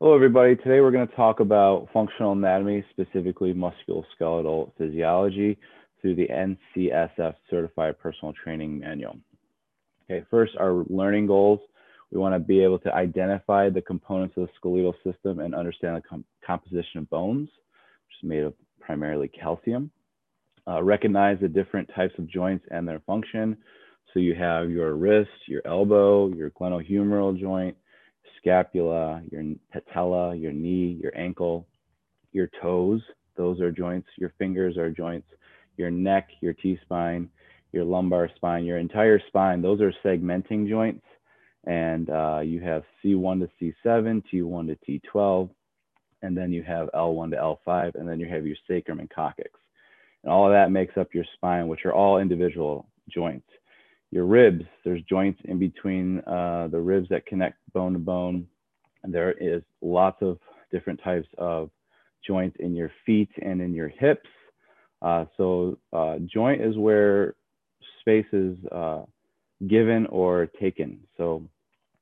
Hello, everybody. Today we're going to talk about functional anatomy, specifically musculoskeletal physiology, through the NCSF Certified Personal Training Manual. Okay, first, our learning goals. We want to be able to identify the components of the skeletal system and understand the com composition of bones, which is made of primarily calcium. Uh, recognize the different types of joints and their function. So you have your wrist, your elbow, your glenohumeral joint, scapula, your patella, your knee, your ankle, your toes. Those are joints. Your fingers are joints. Your neck, your T-spine, your lumbar spine, your entire spine. Those are segmenting joints. And uh, you have C1 to C7, T1 to T12, and then you have L1 to L5, and then you have your sacrum and coccyx. And all of that makes up your spine, which are all individual joints your ribs. There's joints in between uh, the ribs that connect bone to bone. And there is lots of different types of joints in your feet and in your hips. Uh, so uh, joint is where space is uh, given or taken. So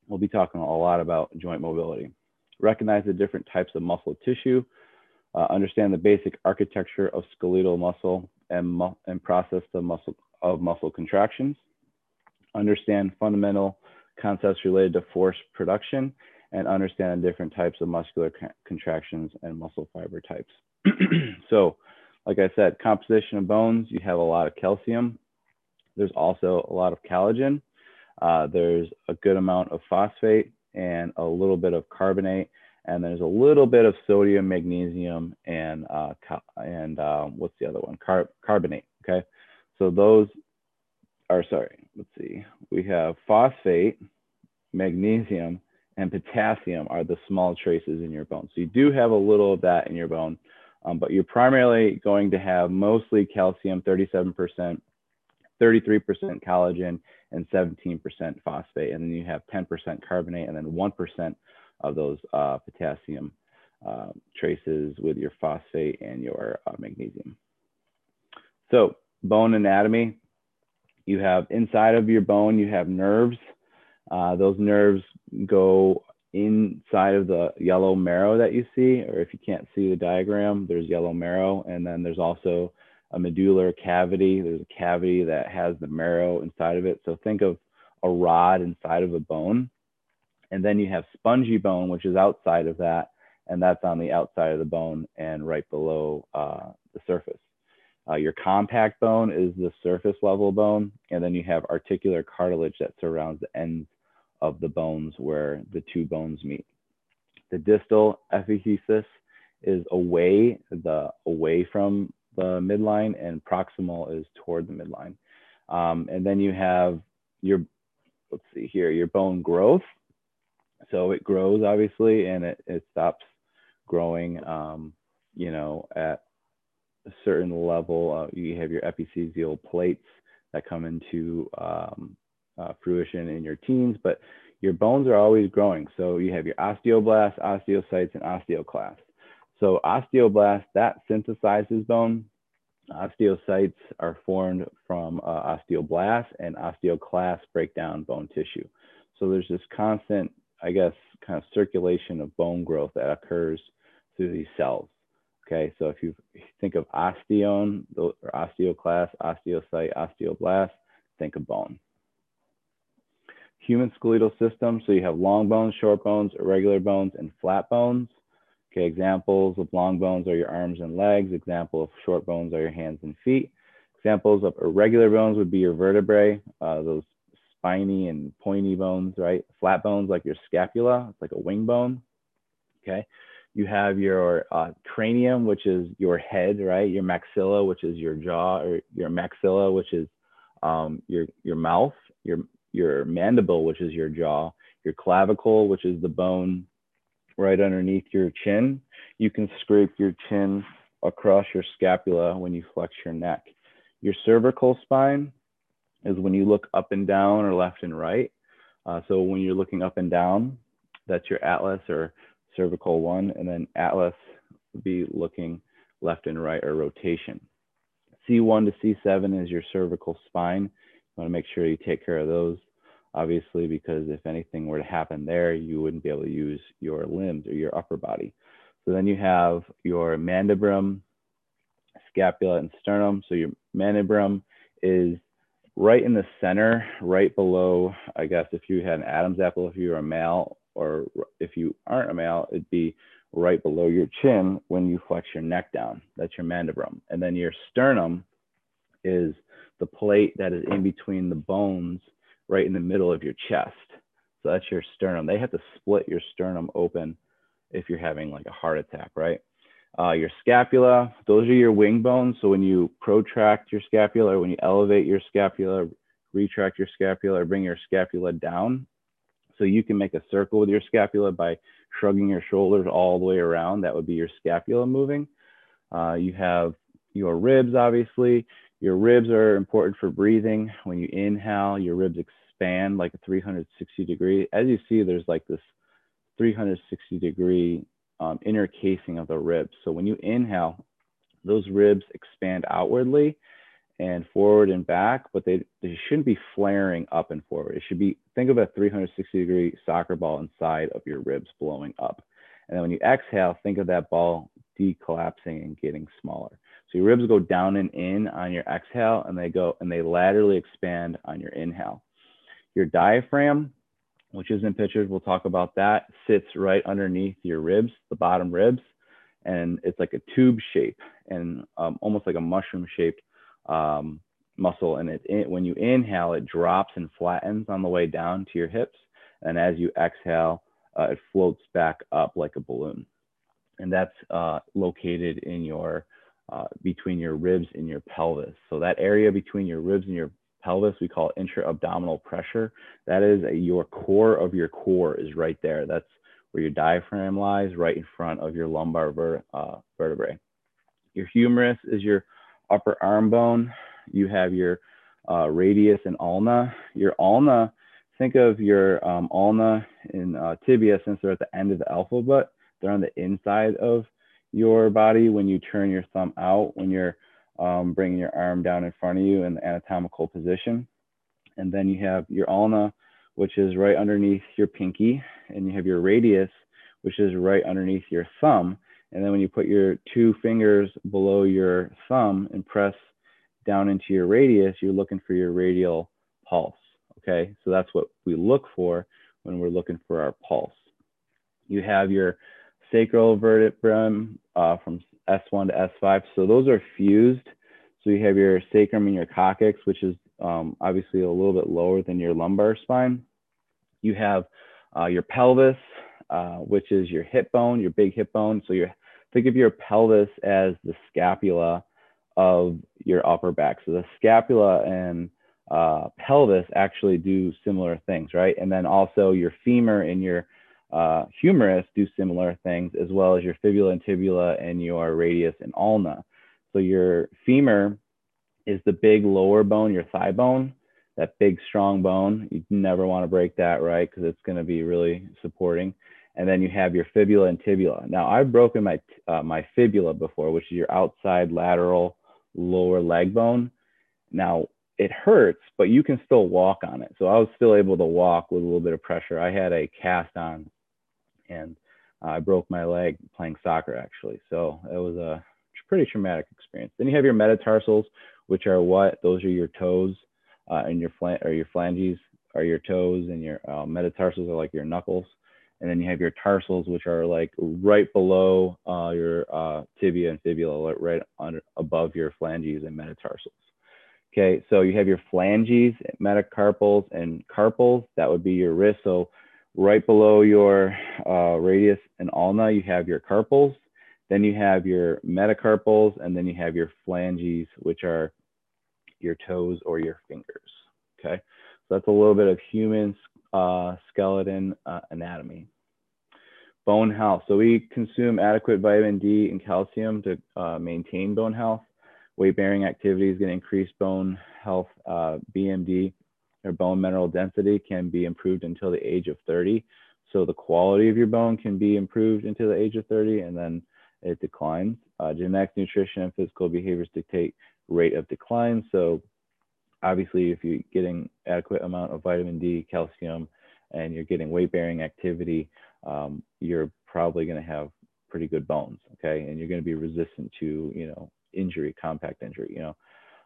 we'll be talking a lot about joint mobility. Recognize the different types of muscle tissue. Uh, understand the basic architecture of skeletal muscle and, mu and process the muscle of muscle contractions understand fundamental concepts related to force production, and understand different types of muscular contractions and muscle fiber types. so, like I said, composition of bones, you have a lot of calcium. There's also a lot of collagen. Uh, there's a good amount of phosphate and a little bit of carbonate. And there's a little bit of sodium, magnesium, and uh, and uh, what's the other one? Car carbonate. Okay, so those or sorry, let's see, we have phosphate, magnesium, and potassium are the small traces in your bone. So you do have a little of that in your bone, um, but you're primarily going to have mostly calcium, 37%, 33% collagen, and 17% phosphate. And then you have 10% carbonate and then 1% of those uh, potassium uh, traces with your phosphate and your uh, magnesium. So bone anatomy, you have inside of your bone, you have nerves. Uh, those nerves go inside of the yellow marrow that you see, or if you can't see the diagram, there's yellow marrow. And then there's also a medullary cavity. There's a cavity that has the marrow inside of it. So think of a rod inside of a bone. And then you have spongy bone, which is outside of that. And that's on the outside of the bone and right below uh, the surface. Uh, your compact bone is the surface level bone, and then you have articular cartilage that surrounds the ends of the bones where the two bones meet. The distal epiphysis is away, the away from the midline, and proximal is toward the midline. Um, and then you have your, let's see here, your bone growth. So it grows obviously, and it, it stops growing, um, you know, at a certain level, uh, you have your epiphyseal plates that come into um, uh, fruition in your teens, but your bones are always growing. So you have your osteoblasts, osteocytes, and osteoclasts. So osteoblast, that synthesizes bone. Osteocytes are formed from uh, osteoblasts, and osteoclasts break down bone tissue. So there's this constant, I guess, kind of circulation of bone growth that occurs through these cells. Okay, so if you think of osteon or osteoclast, osteocyte, osteoblast, think of bone. Human skeletal system, so you have long bones, short bones, irregular bones, and flat bones. Okay, examples of long bones are your arms and legs. Example of short bones are your hands and feet. Examples of irregular bones would be your vertebrae, uh, those spiny and pointy bones, right? Flat bones like your scapula, it's like a wing bone. Okay, you have your uh, cranium, which is your head, right? Your maxilla, which is your jaw, or your maxilla, which is um, your your mouth. Your your mandible, which is your jaw. Your clavicle, which is the bone right underneath your chin. You can scrape your chin across your scapula when you flex your neck. Your cervical spine is when you look up and down or left and right. Uh, so when you're looking up and down, that's your atlas or cervical one, and then atlas would be looking left and right or rotation. C1 to C7 is your cervical spine. You wanna make sure you take care of those, obviously, because if anything were to happen there, you wouldn't be able to use your limbs or your upper body. So then you have your mandibrum, scapula, and sternum. So your mandibrum is right in the center, right below, I guess, if you had an Adam's apple, if you were a male, or if you aren't a male, it'd be right below your chin when you flex your neck down. That's your mandibrum. And then your sternum is the plate that is in between the bones right in the middle of your chest. So that's your sternum. They have to split your sternum open if you're having like a heart attack, right? Uh, your scapula, those are your wing bones. So when you protract your scapula, or when you elevate your scapula, retract your scapula, or bring your scapula down, so you can make a circle with your scapula by shrugging your shoulders all the way around. That would be your scapula moving. Uh, you have your ribs, obviously. Your ribs are important for breathing. When you inhale, your ribs expand like a 360 degree. As you see, there's like this 360 degree um, inner casing of the ribs. So when you inhale, those ribs expand outwardly and forward and back, but they, they shouldn't be flaring up and forward. It should be, think of a 360 degree soccer ball inside of your ribs blowing up. And then when you exhale, think of that ball decollapsing and getting smaller. So your ribs go down and in on your exhale and they go and they laterally expand on your inhale. Your diaphragm, which is in pictures, we'll talk about that, sits right underneath your ribs, the bottom ribs. And it's like a tube shape and um, almost like a mushroom shaped um, muscle. And it, it, when you inhale, it drops and flattens on the way down to your hips. And as you exhale, uh, it floats back up like a balloon. And that's uh, located in your, uh, between your ribs and your pelvis. So that area between your ribs and your pelvis, we call intra-abdominal pressure. That is a, your core of your core is right there. That's where your diaphragm lies, right in front of your lumbar ver uh, vertebrae. Your humerus is your upper arm bone. You have your uh, radius and ulna. Your ulna, think of your um, ulna and uh, tibia since they're at the end of the alphabet. They're on the inside of your body when you turn your thumb out, when you're um, bringing your arm down in front of you in the anatomical position. And then you have your ulna, which is right underneath your pinky, and you have your radius, which is right underneath your thumb. And then when you put your two fingers below your thumb and press down into your radius, you're looking for your radial pulse. Okay, so that's what we look for when we're looking for our pulse. You have your sacral vertebrae uh, from S1 to S5. So those are fused. So you have your sacrum and your coccyx, which is um, obviously a little bit lower than your lumbar spine. You have uh, your pelvis, uh, which is your hip bone, your big hip bone. So you think of your pelvis as the scapula of your upper back. So the scapula and uh, pelvis actually do similar things, right? And then also your femur and your uh, humerus do similar things, as well as your fibula and tibula and your radius and ulna. So your femur is the big lower bone, your thigh bone, that big strong bone. You never want to break that, right? Because it's going to be really supporting. And then you have your fibula and tibula. Now I've broken my uh, my fibula before, which is your outside lateral lower leg bone. Now it hurts, but you can still walk on it. So I was still able to walk with a little bit of pressure. I had a cast on and I broke my leg playing soccer actually. So it was a pretty traumatic experience. Then you have your metatarsals, which are what? Those are your toes uh, and your flan or your phalanges are your toes, and your uh, metatarsals are like your knuckles. And then you have your tarsals, which are like right below uh, your uh, tibia and fibula, right above your phalanges and metatarsals. Okay, so you have your phalanges, metacarpals, and carpals. That would be your wrist. So right below your uh, radius and ulna, you have your carpals. Then you have your metacarpals, and then you have your phalanges, which are your toes or your fingers. Okay, so that's a little bit of human uh, skeleton uh, anatomy. Bone health. So we consume adequate vitamin D and calcium to uh, maintain bone health. Weight bearing activity is going to increase bone health. Uh, BMD or bone mineral density can be improved until the age of 30. So the quality of your bone can be improved until the age of 30 and then it declines. Uh, genetics, nutrition, and physical behaviors dictate rate of decline. So obviously, if you're getting adequate amount of vitamin D, calcium, and you're getting weight bearing activity, um, you're probably going to have pretty good bones. Okay. And you're going to be resistant to, you know, injury, compact injury, you know.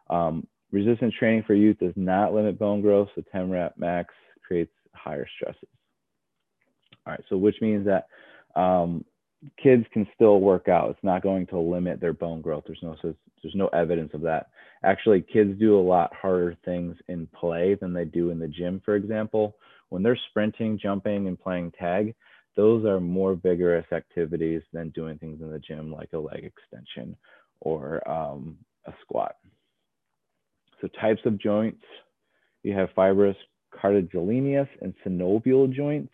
Um, resistance training for youth does not limit bone growth. So 10 rep max creates higher stresses. All right. So which means that um, kids can still work out. It's not going to limit their bone growth. There's no there's no evidence of that. Actually, kids do a lot harder things in play than they do in the gym. For example, when they're sprinting, jumping, and playing tag, those are more vigorous activities than doing things in the gym like a leg extension or um, a squat. So types of joints, you have fibrous cartilaginous and synovial joints.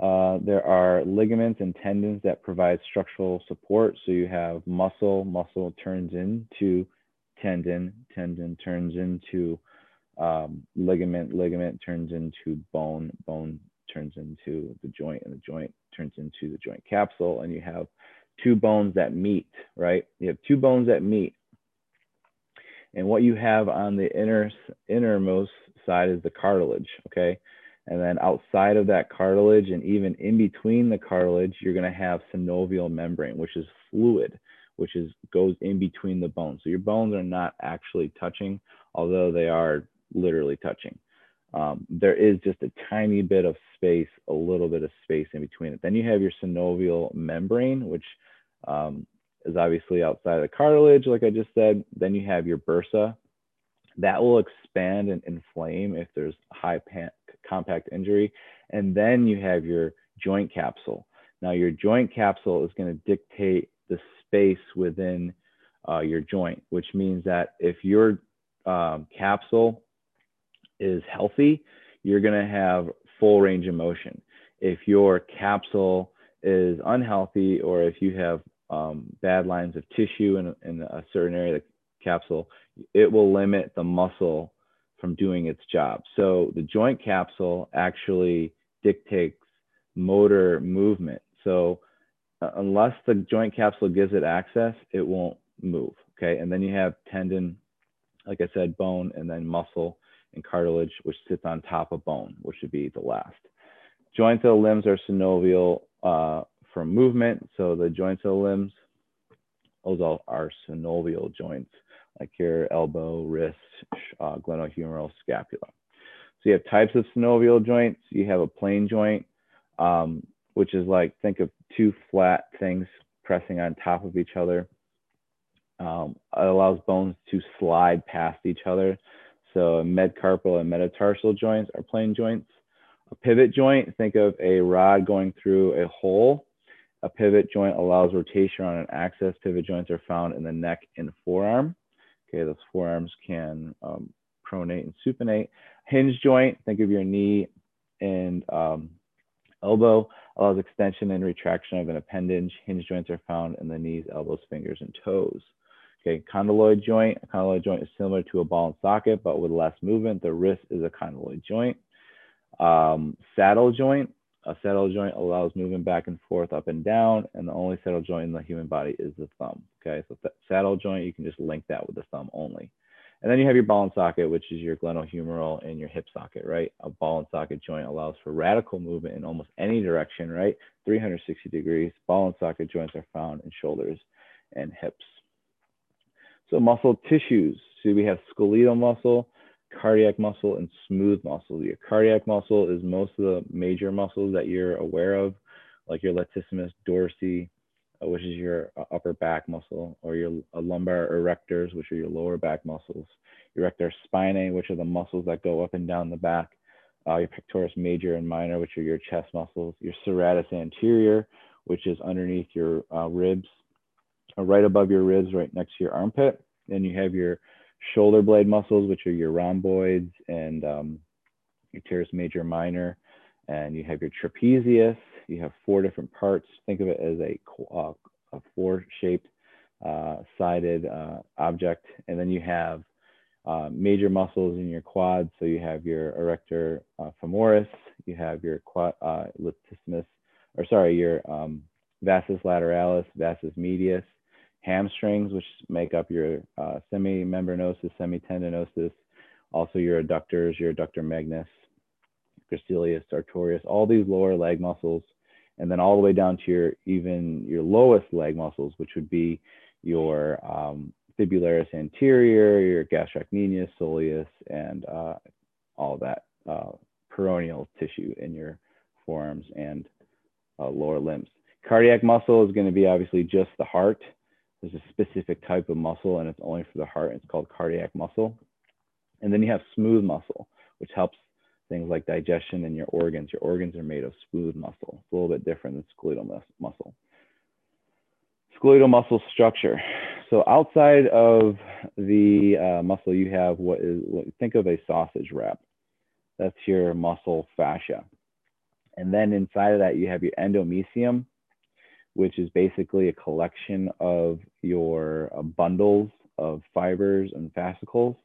Uh, there are ligaments and tendons that provide structural support. So you have muscle, muscle turns into tendon, tendon turns into um, ligament, ligament turns into bone, bone turns into the joint, and the joint turns into the joint capsule. And you have two bones that meet, right? You have two bones that meet. And what you have on the inner innermost side is the cartilage, okay? And then outside of that cartilage and even in between the cartilage, you're going to have synovial membrane, which is fluid, which is goes in between the bones. So your bones are not actually touching, although they are literally touching. Um, there is just a tiny bit of space, a little bit of space in between it. Then you have your synovial membrane, which um, is obviously outside of the cartilage, like I just said. Then you have your bursa. That will expand and inflame if there's high compact injury. And then you have your joint capsule. Now, your joint capsule is going to dictate the space within uh, your joint, which means that if your um, capsule is healthy, you're going to have full range of motion. If your capsule is unhealthy or if you have um, bad lines of tissue in, in a certain area of the capsule, it will limit the muscle from doing its job. So the joint capsule actually dictates motor movement. So uh, unless the joint capsule gives it access, it won't move. Okay. And then you have tendon, like I said, bone, and then muscle and cartilage, which sits on top of bone, which would be the last. Joints of the limbs are synovial uh, for movement. So the joints of the limbs, those all are synovial joints, like your elbow, wrist, uh, glenohumeral, scapula. So you have types of synovial joints. You have a plane joint, um, which is like, think of two flat things pressing on top of each other. Um, it allows bones to slide past each other. So metacarpal and metatarsal joints are plane joints. A pivot joint, think of a rod going through a hole. A pivot joint allows rotation on an axis. Pivot joints are found in the neck and forearm. Okay, those forearms can um, pronate and supinate. Hinge joint, think of your knee and um, elbow, allows extension and retraction of an appendage. Hinge joints are found in the knees, elbows, fingers, and toes. Okay, condyloid joint. A condyloid joint is similar to a ball and socket, but with less movement. The wrist is a condyloid joint. Um, saddle joint. A saddle joint allows movement back and forth, up and down, and the only saddle joint in the human body is the thumb. Okay, so saddle joint, you can just link that with the thumb only. And then you have your ball and socket, which is your glenohumeral and your hip socket, right? A ball and socket joint allows for radical movement in almost any direction, right? 360 degrees. Ball and socket joints are found in shoulders and hips. So muscle tissues. So we have skeletal muscle, cardiac muscle, and smooth muscle. Your cardiac muscle is most of the major muscles that you're aware of, like your latissimus dorsi, uh, which is your uh, upper back muscle, or your uh, lumbar erectors, which are your lower back muscles, your erector spinae, which are the muscles that go up and down the back, uh, your pectoris major and minor, which are your chest muscles, your serratus anterior, which is underneath your uh, ribs, right above your ribs, right next to your armpit. Then you have your shoulder blade muscles, which are your rhomboids and um, your teres major minor. And you have your trapezius. You have four different parts. Think of it as a, uh, a four-shaped uh, sided uh, object. And then you have uh, major muscles in your quads. So you have your erector uh, femoris, you have your quad, uh, latissimus, or sorry, your um, vastus lateralis, vastus medius, hamstrings, which make up your uh, semimembranosus, semitendinosus, Also your adductors, your adductor magnus, gracilis, sartorius, all these lower leg muscles, and then all the way down to your even your lowest leg muscles, which would be your um, fibularis anterior, your gastrocnemius, soleus, and uh, all that uh, peroneal tissue in your forearms and uh, lower limbs. Cardiac muscle is going to be obviously just the heart. There's a specific type of muscle and it's only for the heart. It's called cardiac muscle. And then you have smooth muscle, which helps things like digestion and your organs. Your organs are made of smooth muscle. It's a little bit different than skeletal mus muscle. Skeletal muscle structure. So outside of the uh, muscle, you have what is, what, think of a sausage wrap. That's your muscle fascia. And then inside of that, you have your endomysium, which is basically a collection of your uh, bundles of fibers and fascicles.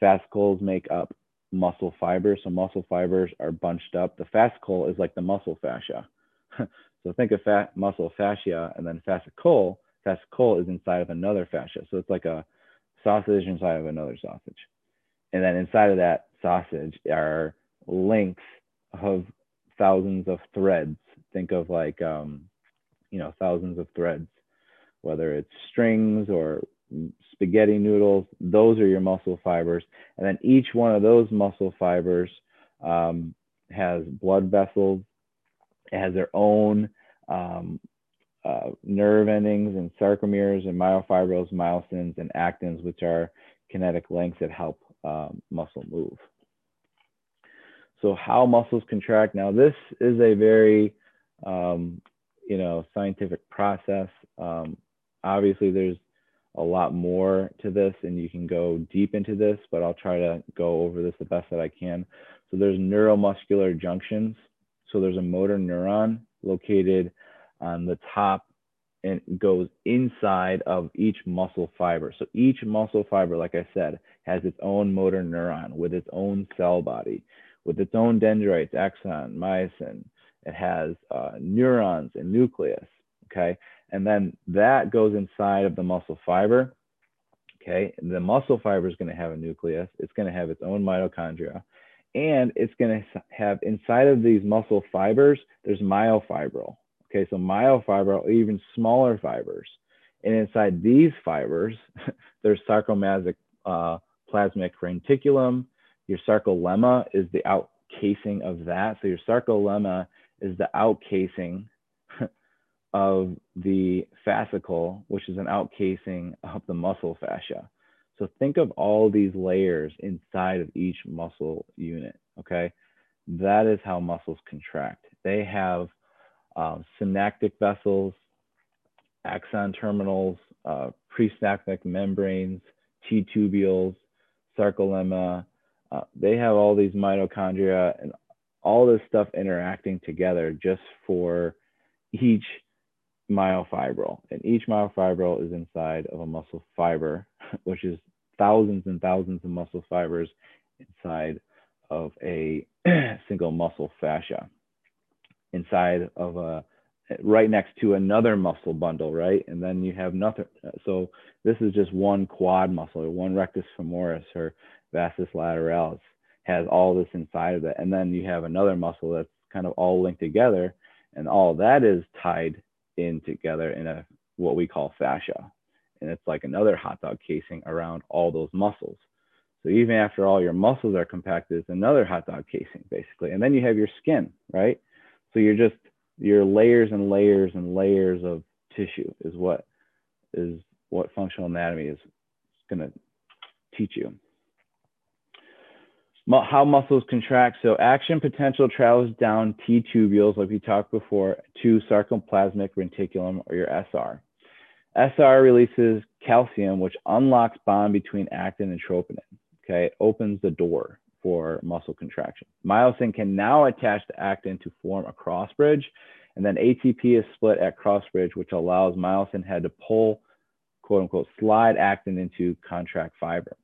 Fascicles make up muscle fibers. So muscle fibers are bunched up. The fascicle is like the muscle fascia. so think of fat muscle fascia and then fascicle. Fascicle is inside of another fascia. So it's like a sausage inside of another sausage. And then inside of that sausage are links of thousands of threads. Think of like, um, you know, thousands of threads, whether it's strings or spaghetti noodles, those are your muscle fibers. And then each one of those muscle fibers um, has blood vessels, it has their own um, uh, nerve endings and sarcomeres and myofibrils, myosins, and actins, which are kinetic links that help um, muscle move. So how muscles contract. Now this is a very, um, you know, scientific process. Um, obviously there's a lot more to this and you can go deep into this, but I'll try to go over this the best that I can. So there's neuromuscular junctions. So there's a motor neuron located on the top and goes inside of each muscle fiber. So each muscle fiber, like I said, has its own motor neuron with its own cell body, with its own dendrites, axon, myosin. It has uh, neurons and nucleus, okay? And then that goes inside of the muscle fiber. Okay, the muscle fiber is going to have a nucleus. It's going to have its own mitochondria. And it's going to have inside of these muscle fibers, there's myofibril. Okay, so myofibril, even smaller fibers. And inside these fibers, there's sarcomasic uh, plasmic reticulum. Your sarcolemma is the out casing of that. So your sarcolemma is the outcasing of the fascicle, which is an outcasing of the muscle fascia. So think of all these layers inside of each muscle unit, okay? That is how muscles contract. They have um, synaptic vessels, axon terminals, uh, presynaptic membranes, T-tubules, sarcolemma. Uh, they have all these mitochondria and all this stuff interacting together just for each myofibril. And each myofibril is inside of a muscle fiber, which is thousands and thousands of muscle fibers inside of a single muscle fascia. Inside of a, right next to another muscle bundle, right? And then you have nothing. So this is just one quad muscle or one rectus femoris or vastus lateralis has all this inside of it. And then you have another muscle that's kind of all linked together and all that is tied in together in a what we call fascia. And it's like another hot dog casing around all those muscles. So even after all your muscles are compacted, it's another hot dog casing basically. And then you have your skin, right? So you're just your layers and layers and layers of tissue is what is what functional anatomy is going to teach you how muscles contract. So action potential travels down T tubules, like we talked before, to sarcoplasmic reticulum or your SR. SR releases calcium, which unlocks bond between actin and troponin. Okay, it opens the door for muscle contraction. Myosin can now attach to actin to form a cross bridge, and then ATP is split at cross bridge, which allows myosin head to pull, quote unquote, slide actin into contract fiber.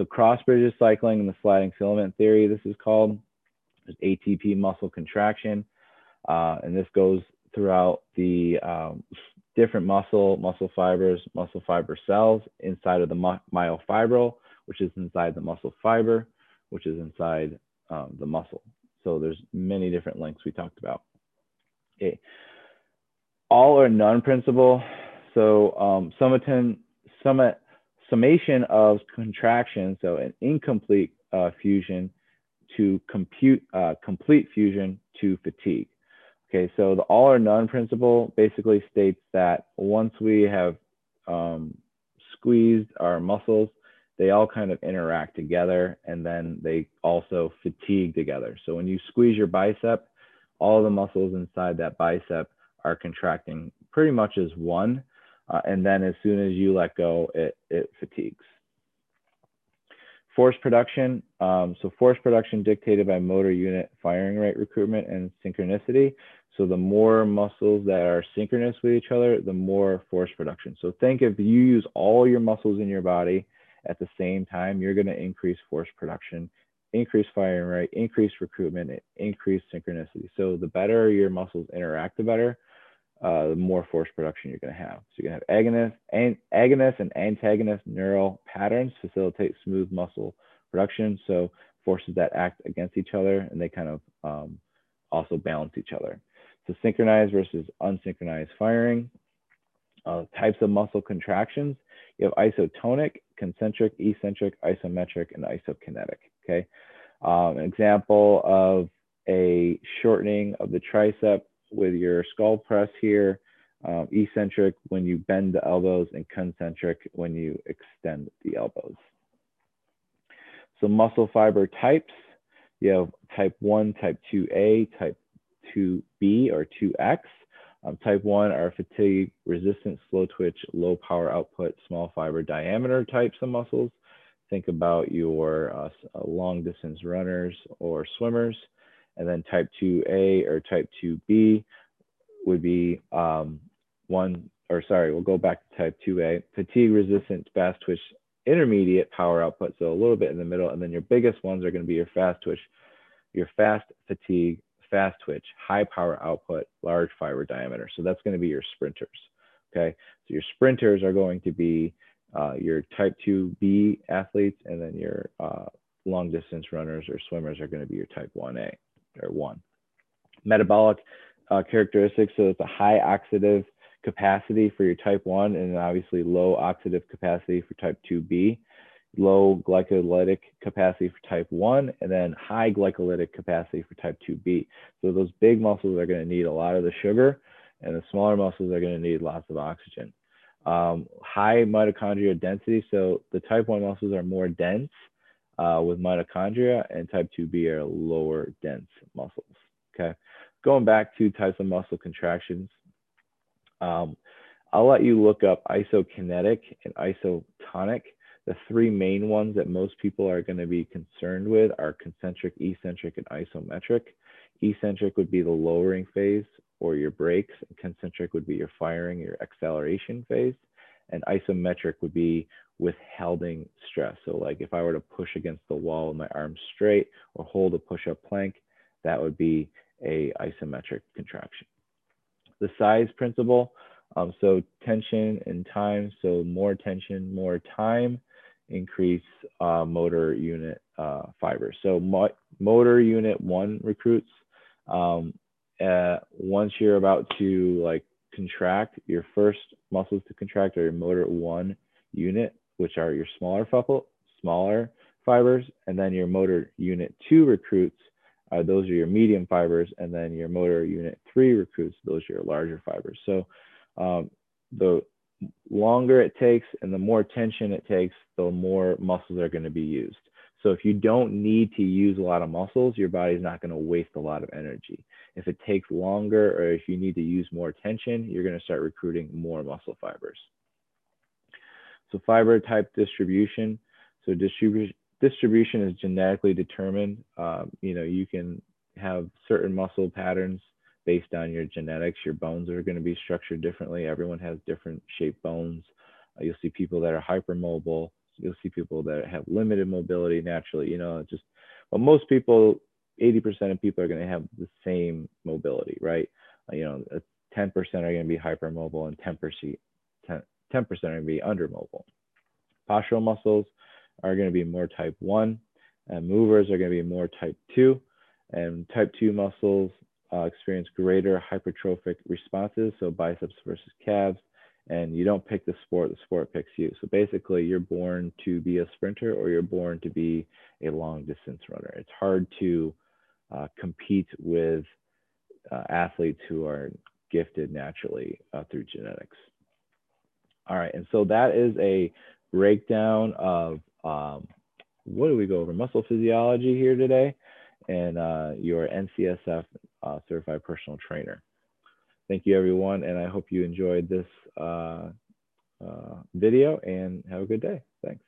So cross bridges cycling and the sliding filament theory, this is called. There's ATP muscle contraction. Uh, and this goes throughout the um, different muscle, muscle fibers, muscle fiber cells inside of the myofibril, which is inside the muscle fiber. which is inside um, the muscle. So there's many different lengths we talked about. Okay. All or none principle. So um, summation, summation of contraction, so an incomplete uh, fusion to compute uh, complete fusion to fatigue. Okay, so the all or none principle basically states that once we have um, squeezed our muscles, they all kind of interact together and then they also fatigue together. So when you squeeze your bicep, all the muscles inside that bicep are contracting pretty much as one. Uh, and then as soon as you let go, it, it fatigues. Force production. Um, so force production dictated by motor unit firing rate recruitment and synchronicity. So the more muscles that are synchronous with each other, the more force production. So think if you use all your muscles in your body at the same time, you're going to increase force production, increase firing rate, increase recruitment, increase synchronicity. So the better your muscles interact, the better, uh, the more force production you're going to have. So you're going to have agonist and agonist and antagonist neural patterns facilitate smooth muscle production. So forces that act against each other and they kind of um, also balance each other. So synchronized versus unsynchronized firing. Uh, types of muscle contractions. You have isotonic, concentric, eccentric, isometric, and isokinetic. Okay. Um, an example of a shortening of the tricep with your skull press here. Um, eccentric when you bend the elbows and concentric when you extend the elbows. So muscle fiber types, you have type 1, type 2A, type 2B or 2X. Um, type 1 are fatigue resistant, slow twitch, low power output, small fiber diameter types of muscles. Think about your uh, uh long distance runners or swimmers. And then type 2A or type 2B would be um, one, or sorry, we'll go back to type 2A, fatigue resistant, fast twitch, intermediate power output. So a little bit in the middle. And then your biggest ones are going to be your fast twitch, your fast fatigue, fast twitch, high power output, large fiber diameter. So that's going to be your sprinters. Okay. So your sprinters are going to be uh, your type 2B athletes, and then your uh, long distance runners or swimmers are going to be your type 1A or 1. Metabolic uh, characteristics. So it's a high oxidative capacity for your type 1 and obviously low oxidative capacity for type 2B low glycolytic capacity for type 1 and then high glycolytic capacity for type 2b so those big muscles are going to need a lot of the sugar and the smaller muscles are going to need lots of oxygen um, high mitochondrial density so the type 1 muscles are more dense uh, with mitochondria and type 2b are lower dense muscles okay going back to types of muscle contractions um, i'll let you look up isokinetic and isotonic the three main ones that most people are going to be concerned with are concentric, eccentric, and isometric. Eccentric would be the lowering phase or your brakes. Concentric would be your firing, your acceleration phase. And isometric would be withholding stress. So like if I were to push against the wall with my arms straight or hold a push-up plank, that would be a isometric contraction. The size principle, um, so tension and time, so more tension, more time, increase uh, motor unit uh, fibers. So mo motor unit one recruits, um, uh, once you're about to like contract, your first muscles to contract are your motor one unit, which are your smaller smaller fibers, and then your motor unit two recruits, uh, those are your medium fibers, and then your motor unit three recruits, those are your larger fibers. So um, the longer it takes and the more tension it takes, the more muscles are going to be used. So if you don't need to use a lot of muscles, your body's not going to waste a lot of energy. If it takes longer or if you need to use more tension, you're going to start recruiting more muscle fibers. So fiber type distribution. So distribution distribution is genetically determined. Um, you know, you can have certain muscle patterns based on your genetics. Your bones are going to be structured differently. Everyone has different shaped bones. Uh, you'll see people that are hypermobile. You'll see people that have limited mobility naturally. You know, just well, most people, 80% of people are going to have the same mobility, right? Uh, you know, 10% are going to be hypermobile and 10%, 10, 10% are going to be undermobile. Postural muscles are going to be more type 1 And movers are going to be more type 2. And type 2 muscles uh, experience greater hypertrophic responses, so biceps versus calves. And you don't pick the sport, the sport picks you. So basically, you're born to be a sprinter or you're born to be a long distance runner. It's hard to uh, compete with uh, athletes who are gifted naturally uh, through genetics. All right, and so that is a breakdown of um, what do we go over? Muscle physiology here today, and uh, your NCSF uh, certified personal trainer. Thank you, everyone, and I hope you enjoyed this uh, uh, video and have a good day. Thanks.